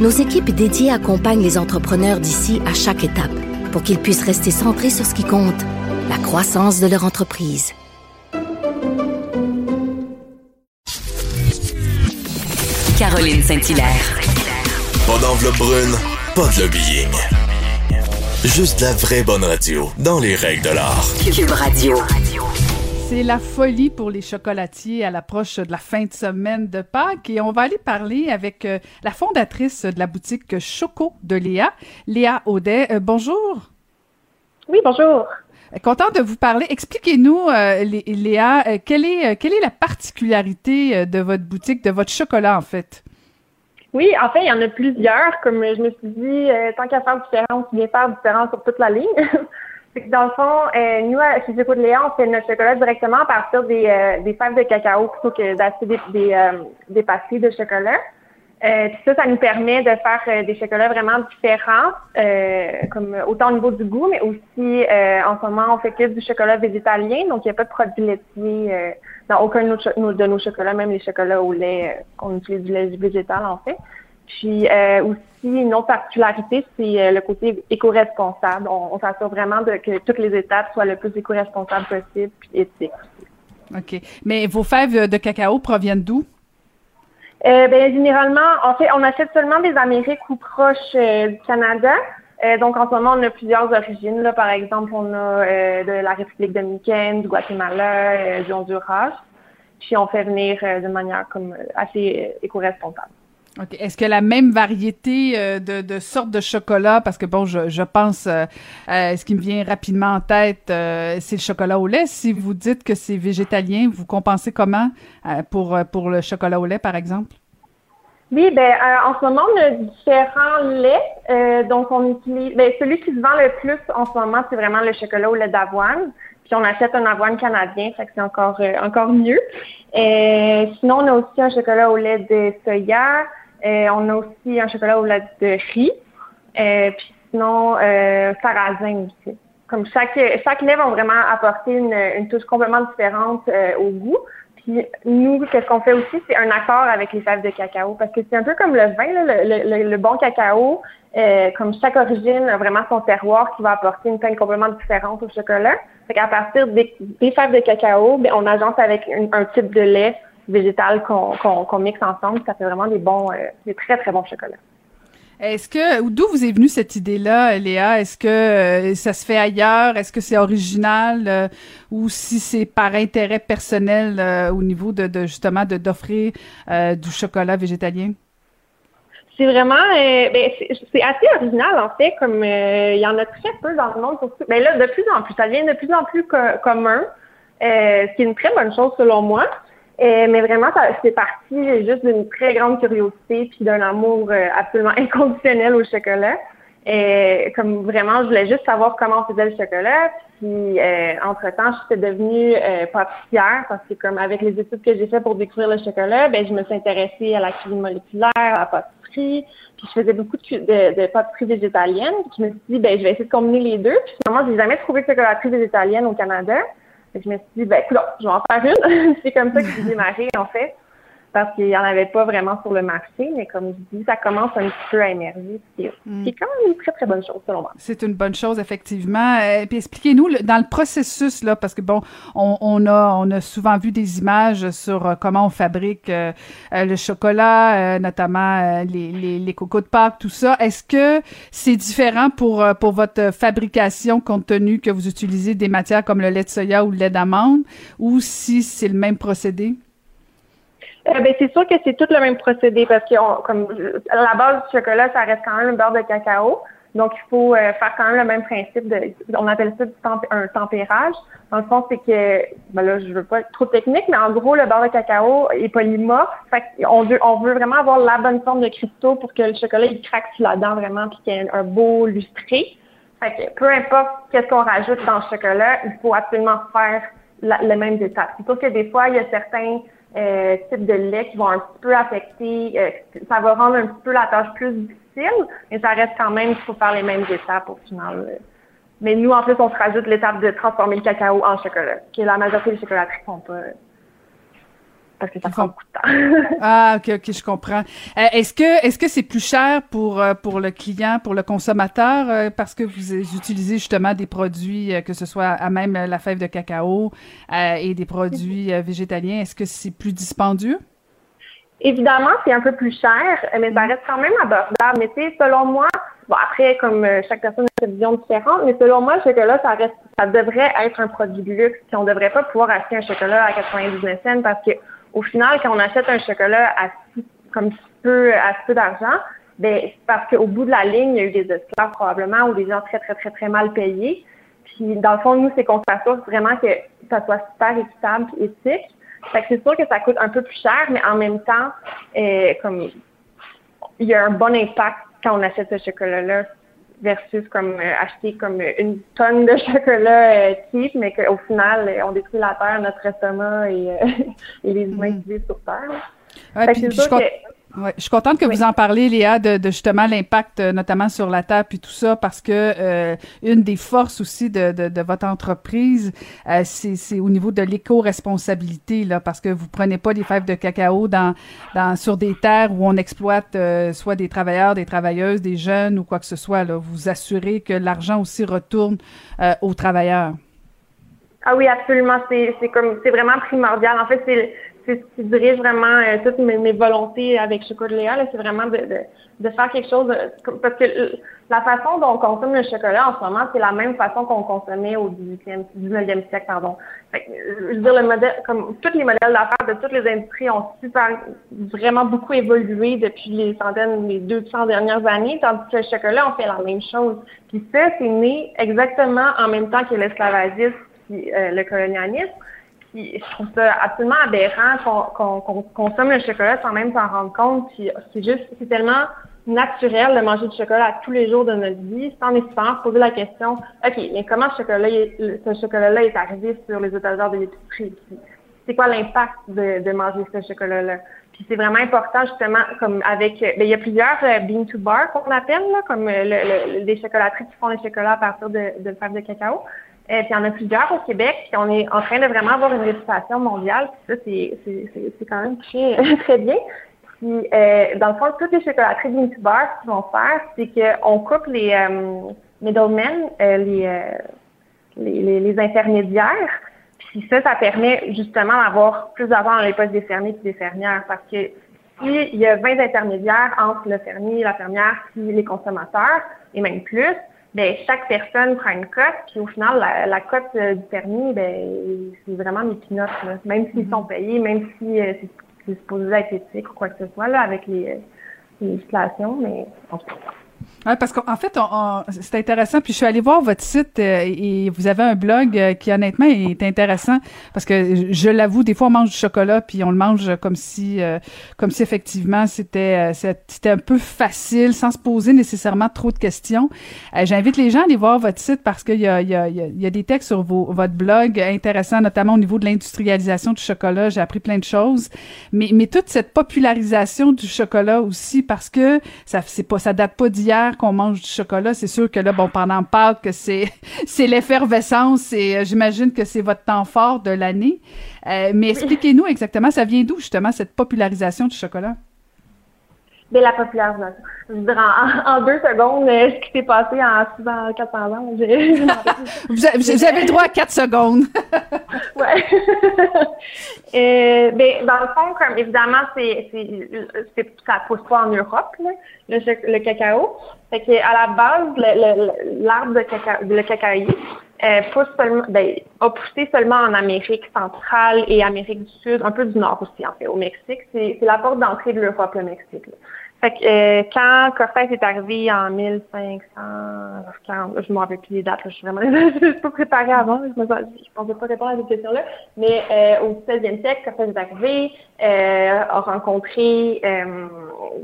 nos équipes dédiées accompagnent les entrepreneurs d'ici à chaque étape pour qu'ils puissent rester centrés sur ce qui compte, la croissance de leur entreprise. Caroline Saint-Hilaire. Pas d'enveloppe brune, pas de lobbying. Juste la vraie bonne radio, dans les règles de l'art. Cube Radio. C'est la folie pour les chocolatiers à l'approche de la fin de semaine de Pâques et on va aller parler avec euh, la fondatrice de la boutique Choco de Léa, Léa Audet. Euh, bonjour. Oui, bonjour. Content de vous parler. Expliquez-nous, euh, Lé- Léa, quelle est, quelle est la particularité de votre boutique, de votre chocolat en fait? Oui, en fait, il y en a plusieurs. Comme je me suis dit, euh, tant qu'à faire différence, bien faire différence sur toute la ligne. C'est que dans le fond, euh, nous, chez de Léa, on fait notre chocolat directement à partir des, euh, des fèves de cacao plutôt que d'acheter des, des, euh, des pâtisseries de chocolat. Euh, puis ça, ça nous permet de faire euh, des chocolats vraiment différents, euh, comme autant au niveau du goût, mais aussi en ce moment, on fait que du chocolat végétalien, donc il n'y a pas de produits laitiers dans aucun de nos, de nos chocolats, même les chocolats au lait, on utilise du lait végétal en fait. Puis euh, aussi, une autre particularité, c'est euh, le côté éco-responsable. On, on s'assure vraiment de, que toutes les étapes soient le plus éco-responsables possible, éthiques. OK. Mais vos fèves de cacao proviennent d'où? Euh, ben, généralement, en fait, on achète seulement des Amériques ou proches euh, du Canada. Donc, en ce moment, on a plusieurs origines. Là. Par exemple, on a de la République dominicaine, du Guatemala, du Honduras. Puis, on fait venir de manière comme assez éco-responsable. Est-ce que la même variété euh, de, sortes de chocolat, parce que bon, je, pense, euh, euh, ce qui me vient rapidement en tête, c'est le chocolat au lait. Si vous dites que c'est végétalien, vous compensez comment pour, pour le chocolat au lait, par exemple? Oui, ben en ce moment, on a différents laits. Donc, on utilise ben, celui qui se vend le plus en ce moment, c'est vraiment le chocolat au lait d'avoine. Puis on achète un avoine canadien, fait que c'est encore encore mieux. Sinon, on a aussi un chocolat au lait de soya. On a aussi un chocolat au lait de riz. Puis sinon, euh, sarrasin aussi. Comme chaque chaque lait va vraiment apporter une, une touche complètement différente euh, au goût. Puis nous, qu'est-ce qu'on fait aussi, c'est un accord avec les fèves de cacao, parce que c'est un peu comme le vin, là, le, le- le bon cacao, euh, comme chaque origine a vraiment son terroir qui va apporter une teinte complètement différente au chocolat. Fait qu'à partir des, des fèves de cacao, ben, on agence avec un type de lait végétal qu'on mixe ensemble. Ça fait vraiment des bons, euh, des très très bons chocolats. Est-ce que, d'où vous est venue cette idée-là, Léa? Est-ce que euh, ça se fait ailleurs? Est-ce que c'est original? euh, ou si c'est par intérêt personnel euh, au niveau de, de justement de d'offrir du chocolat végétalien? C'est vraiment, ben, c'est assez original en fait, comme il y en a très peu dans le monde. Surtout, ben là, de plus en plus, ça devient de plus en plus co- commun, ce qui est une très bonne chose selon moi. Euh, mais vraiment, c'est parti juste d'une très grande curiosité puis d'un amour euh, absolument inconditionnel au chocolat. Euh, comme vraiment, je voulais juste savoir comment on faisait le chocolat. Puis, euh, entre-temps, je suis devenue euh, pâtissière parce que, comme avec les études que j'ai faites pour découvrir le chocolat, ben, je me suis intéressée à la cuisine moléculaire, à la pâtisserie. Puis, je faisais beaucoup de, de, de pâtisserie végétalienne. Puis, je me suis dit, ben, je vais essayer de combiner les deux. Puis, finalement, j'ai jamais trouvé de chocolaterie végétalienne au Canada. Je me suis dit, ben, écoute, je vais en faire une. C'est comme ça que j'ai démarré, en fait. Parce qu'il n'y en avait pas vraiment sur le marché. Mais comme je dis, ça commence un petit peu à émerger. Ce qui est, ce qui est quand même une très, très bonne chose, selon moi. C'est une bonne chose, effectivement. Euh, puis expliquez-nous dans le processus, là, parce que bon, on, on a on a souvent vu des images sur euh, comment on fabrique euh, le chocolat, euh, notamment euh, les, les, les cocos de Pâques, tout ça. Est-ce que c'est différent pour pour votre fabrication, compte tenu que vous utilisez des matières comme le lait de soya ou le lait d'amande, ou si c'est le même procédé? Euh, ben, c'est sûr que c'est tout le même procédé parce que on- comme la base du chocolat, ça reste quand même un beurre de cacao. Donc, il faut euh, faire quand même le même principe de, on appelle ça du un tempérage. Dans le fond, c'est que, ben là, je veux pas être trop technique, mais en gros, le beurre de cacao est polymorphe. Fait on veut, vraiment avoir la bonne forme de cristaux pour que le chocolat, il craque sur la dent vraiment, puis qu'il y ait un beau lustré. Fait que peu importe qu'est-ce qu'on rajoute dans le chocolat, il faut absolument faire les mêmes étapes. C'est sûr que des fois, il y a certains euh, types de lait qui vont un petit peu affecter, euh, ça va rendre un petit peu la tâche plus difficile, mais ça reste quand même qu'il faut faire les mêmes étapes au final. Mais nous, en plus, on se rajoute l'étape de transformer le cacao en chocolat, qui la majorité des chocolateries font pas parce que ça prend beaucoup de temps. ah, ok, ok, je comprends. Euh, est-ce que est-ce que c'est plus cher pour euh, pour le client, pour le consommateur, euh, parce que vous utilisez justement des produits, que ce soit à même la fève de cacao et des produits végétaliens, est-ce que c'est plus dispendieux? Évidemment, c'est un peu plus cher, mais ça reste quand même abordable. Mais tu sais, selon moi, bon après, comme chaque personne a une vision différente, mais selon moi, le chocolat, ça reste, ça devrait être un produit de luxe. Puis on devrait pas pouvoir acheter un chocolat à 99 cents parce que au final, quand on achète un chocolat à comme peu, à peu d'argent, ben, c'est parce qu'au bout de la ligne, il y a eu des esclaves probablement ou des gens très, très, très, très mal payés. Puis, dans le fond, nous, c'est qu'on s'assure vraiment que ça soit super équitable et éthique. Fait que c'est sûr que ça coûte un peu plus cher, mais en même temps, euh, comme il y a un bon impact quand on achète ce chocolat-là versus comme euh, acheter comme une tonne de chocolat euh, cheap, mais qu'au final, euh, on détruit la terre, notre estomac et, et les humains mm-hmm. qui vivent sur terre. Ouais, je suis contente que vous en parlez, Léa, de, de justement l'impact, euh, notamment sur la terre puis tout ça, parce que euh, une des forces aussi de, de, de votre entreprise, euh, c'est au niveau de l'éco-responsabilité, là, parce que vous prenez pas des fèves de cacao dans, dans sur des terres où on exploite soit des travailleurs, des travailleuses, des jeunes ou quoi que ce soit. Là, vous assurez que l'argent aussi retourne aux travailleurs. Ah oui, absolument. C'est comme c'est vraiment primordial. En fait, c'est c'est ce qui dirige vraiment euh, toutes mes, volontés avec Chocolat c'est vraiment de, de, de, faire quelque chose, parce que la façon dont on consomme le chocolat en ce moment, c'est la même façon qu'on consommait au 18e, 19e siècle, pardon. Fait je veux dire, le modèle, comme tous les modèles d'affaires de toutes les industries ont super, vraiment beaucoup évolué depuis les centaines, les 200 dernières années, tandis que le chocolat, on fait la même chose. Puis ça, c'est né exactement en même temps que l'esclavagisme puis euh, le colonialisme je trouve ça absolument aberrant qu'on consomme le chocolat sans même s'en rendre compte. c'est juste, c'est tellement naturel de manger du chocolat tous les jours de notre vie, sans nécessairement poser la question, OK, mais comment ce chocolat, ce chocolat-là est arrivé sur les étagères de l'épicerie? C'est quoi l'impact de, manger ce chocolat-là? Puis c'est vraiment important, justement, comme avec, ben, il y a plusieurs euh, bean to bar qu'on appelle, là, comme euh, le, les chocolateries qui font le chocolat à partir de, de fèves de cacao. Euh, puis il y en a plusieurs au Québec, puis on est en train de vraiment avoir une réputation mondiale. Puis ça, c'est quand même très, très bien. Puis, euh, dans le fond, toutes les chocolateries d'Intubar, ce qu'ils vont faire, c'est qu'on coupe les euh, middlemen, les, les, les, les, intermédiaires. Puis ça, ça permet justement d'avoir plus d'argent dans les postes des fermiers et des fermières. Parce que s'il y a 20 intermédiaires entre le fermier, la fermière, puis les consommateurs, et même plus, ben chaque personne prend une cote, puis au final, la, la cote euh, du permis, ben c'est vraiment mes pinottes, là. Même s'ils mhm. sont payés, même si euh, c'est supposé être éthique ou quoi que ce soit, là, avec les, euh, les législations, mais en tout cas. Oui, parce qu'en fait, c'est intéressant. Puis je suis allée voir votre site euh, et vous avez un blog euh, qui honnêtement est intéressant parce que je l'avoue, des fois on mange du chocolat puis on le mange comme si, euh, comme si effectivement c'était c'était un peu facile sans se poser nécessairement trop de questions. J'invite les gens à aller voir votre site parce qu'il y a, y, a, il y a des textes sur vos, votre blog intéressants, notamment au niveau de l'industrialisation du chocolat. J'ai appris plein de choses, mais mais toute cette popularisation du chocolat aussi parce que ça c'est pas ça date pas d'hier qu'on mange du chocolat, c'est sûr que là, bon, pendant Pâques, c'est c'est l'effervescence et euh, j'imagine que c'est votre temps fort de l'année. Euh, mais expliquez-nous exactement, ça vient d'où justement cette popularisation du chocolat? De la popularisation. Je veux dire, en, deux secondes, euh, ce qui s'est passé en 600, 400 ans. vous, avez, le droit à quatre secondes. ouais. euh, ben, dans le fond, comme évidemment, c'est, c'est, ça pousse pas en Europe, là, le, le, cacao. Fait que, à la base, l'arbre de cacao, le cacaïer, euh, pousse ben, a poussé seulement en Amérique centrale et Amérique du Sud, un peu du Nord aussi, en fait, au Mexique. C'est, la porte d'entrée de l'Europe, le Mexique. Là. Fait que euh, quand Cortez est arrivé en 1540, je me rappelle plus les dates, là, je suis vraiment je suis pas préparée avant, je, je pensais pas répondre à cette question-là, mais euh, au 16e siècle, Cortez est arrivé, euh, a rencontré euh,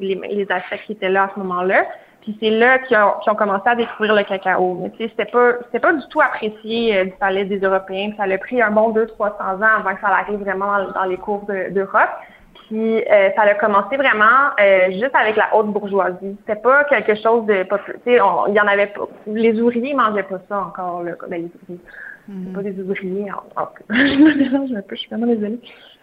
les, les qui étaient là à ce moment-là, puis c'est là qu'ils ont, qu'ils ont commencé à découvrir le cacao. Mais tu sais, c'était pas, c'était pas du tout apprécié euh, du palais des Européens. Puis ça a pris un bon 200-300 ans avant que ça arrive vraiment dans, dans les cours de- d'Europe. Puis euh, ça a commencé vraiment euh, juste avec la haute bourgeoisie. C'était pas quelque chose de tu sais, on- il y en avait pas. Les ouvriers mangeaient pas ça encore là. Ben, les ouvriers. C'est pas des ouvriers. En, en- je me dérange un peu, je suis vraiment désolée.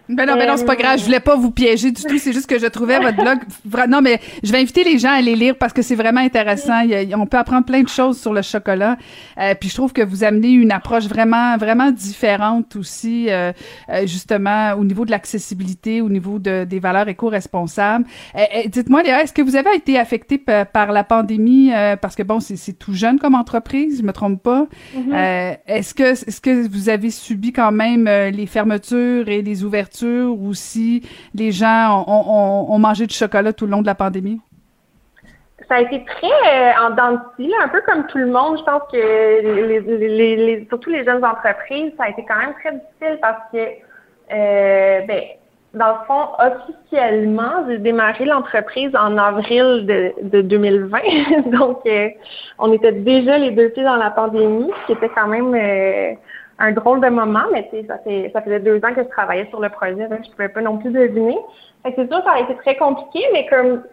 Ben non, ben non, c'est pas grave. Je voulais pas vous piéger du tout. C'est juste que je trouvais votre blog. Non, mais je vais inviter les gens à aller lire parce que c'est vraiment intéressant. Il on peut apprendre plein de choses sur le chocolat. Euh, puis je trouve que vous amenez une approche vraiment, vraiment différente aussi, euh, euh, justement au niveau de l'accessibilité, au niveau de, des valeurs éco-responsables. Euh, euh, Dites-moi, Léa, est-ce que vous avez été affecté pa- par la pandémie parce que bon, c'est tout jeune comme entreprise, je me trompe pas. Euh, est-ce que est-ce que vous avez subi quand même les fermetures et les ouvertures ou si les gens ont, mangé du chocolat tout le long de la pandémie? Ça a été très euh, en dents un peu comme tout le monde. Je pense que les, surtout les jeunes entreprises, ça a été quand même très difficile parce que, euh, ben, dans le fond, officiellement, j'ai démarré l'entreprise en avril de, de 2020. Donc, euh, on était déjà les deux pieds dans la pandémie, ce qui était quand même euh, un drôle de moment, mais ça, fait, ça faisait deux ans que je travaillais sur le projet, donc je pouvais pas non plus deviner. C'est sûr, ça a été très compliqué, mais comme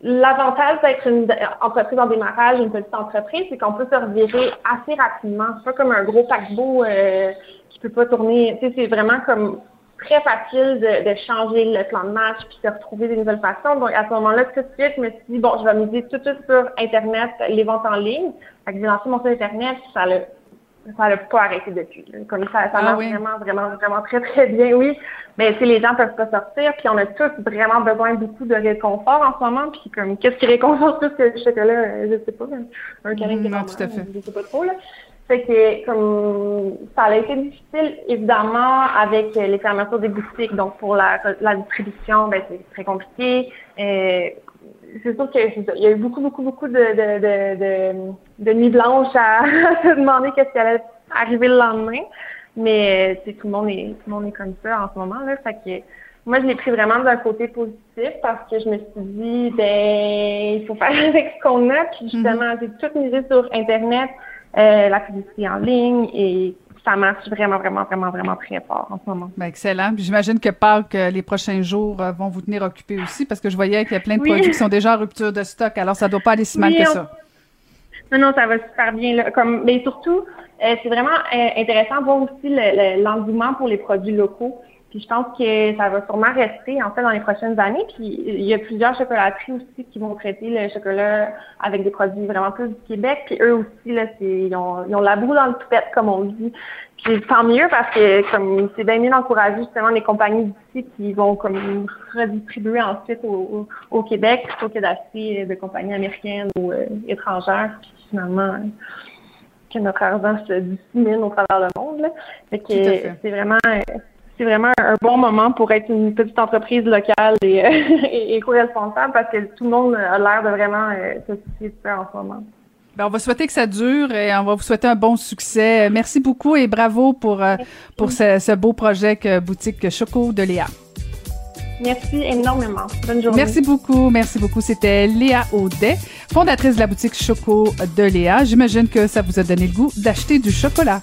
L'avantage d'être une entreprise en démarrage, une petite entreprise, c'est qu'on peut se revirer assez rapidement. C'est pas comme un gros paquebot euh, qui peut pas tourner. C'est vraiment comme très facile de, de changer le plan de match puis de retrouver des nouvelles façons. Donc, à ce moment-là, tout de suite, je me suis dit, bon, je vais miser tout de suite sur Internet, les ventes en ligne. Fait que j'ai lancé mon site Internet, ça l'a ça n'a pas arrêté depuis. Comme ça, ça Ah marche oui. vraiment, vraiment, vraiment très, très bien, oui. Mais tu sais, les gens peuvent pas sortir, puis on a tous vraiment besoin beaucoup de réconfort en ce moment. Puis comme, qu'est-ce qui réconforte plus que le chocolat? Euh, Je sais pas. Un, câlin de non, tout à fait. Je sais pas trop, là. Fait que, comme, ça a été difficile, évidemment, avec les fermetures des boutiques. Donc, pour la, la distribution, ben, c'est très compliqué. Euh, c'est sûr qu'il y a eu beaucoup, beaucoup, beaucoup de, de, de, de, de nuits blanches à, à se demander qu'est-ce qui allait arriver le lendemain. Mais, tout le monde est, tout le monde est comme ça en ce moment, là. Fait que, moi, je l'ai pris vraiment d'un côté positif parce que je me suis dit, ben, il faut faire avec ce qu'on a. Puis justement, j'ai tout misé sur Internet, euh, la publicité en ligne et ça marche vraiment, vraiment, vraiment, vraiment très fort en ce moment. Ben, excellent. J'imagine que Pâques, euh, les prochains jours, euh, vont vous tenir occupés aussi parce que je voyais qu'il y a plein de Oui. produits qui sont déjà en rupture de stock. Alors, ça doit pas aller si mal Oui, que on- ça. Non, non, ça va super bien. Là. Comme, mais surtout, euh, c'est vraiment euh, intéressant de voir aussi le- le- l'engouement pour les produits locaux. Puis je pense que ça va sûrement rester en fait dans les prochaines années. Puis il y a plusieurs chocolateries aussi qui vont traiter le chocolat avec des produits vraiment plus du Québec. Puis eux aussi, là, c'est, ils, ont, ils ont la boue dans le toupette, comme on dit. Puis tant mieux parce que comme c'est bien mieux d'encourager justement les compagnies d'ici qui vont comme redistribuer ensuite au, au, au Québec plutôt que d'acheter de compagnies américaines ou euh, étrangères. Puis finalement, euh, que notre argent se dissémine au travers le monde. Là. Fait que c'est vraiment euh, c'est vraiment un bon moment pour être une petite entreprise locale et, euh, et éco-responsable parce que tout le monde a l'air de vraiment euh, se soucier de ça en ce moment. Ben, on va souhaiter que ça dure et on va vous souhaiter un bon succès. Merci beaucoup et bravo pour, euh, pour ce, ce beau projet que Boutique Choco de Léa. Merci énormément. Bonne journée. Merci beaucoup, merci beaucoup. C'était Léa Audet, fondatrice de la boutique Choco de Léa. J'imagine que ça vous a donné le goût d'acheter du chocolat.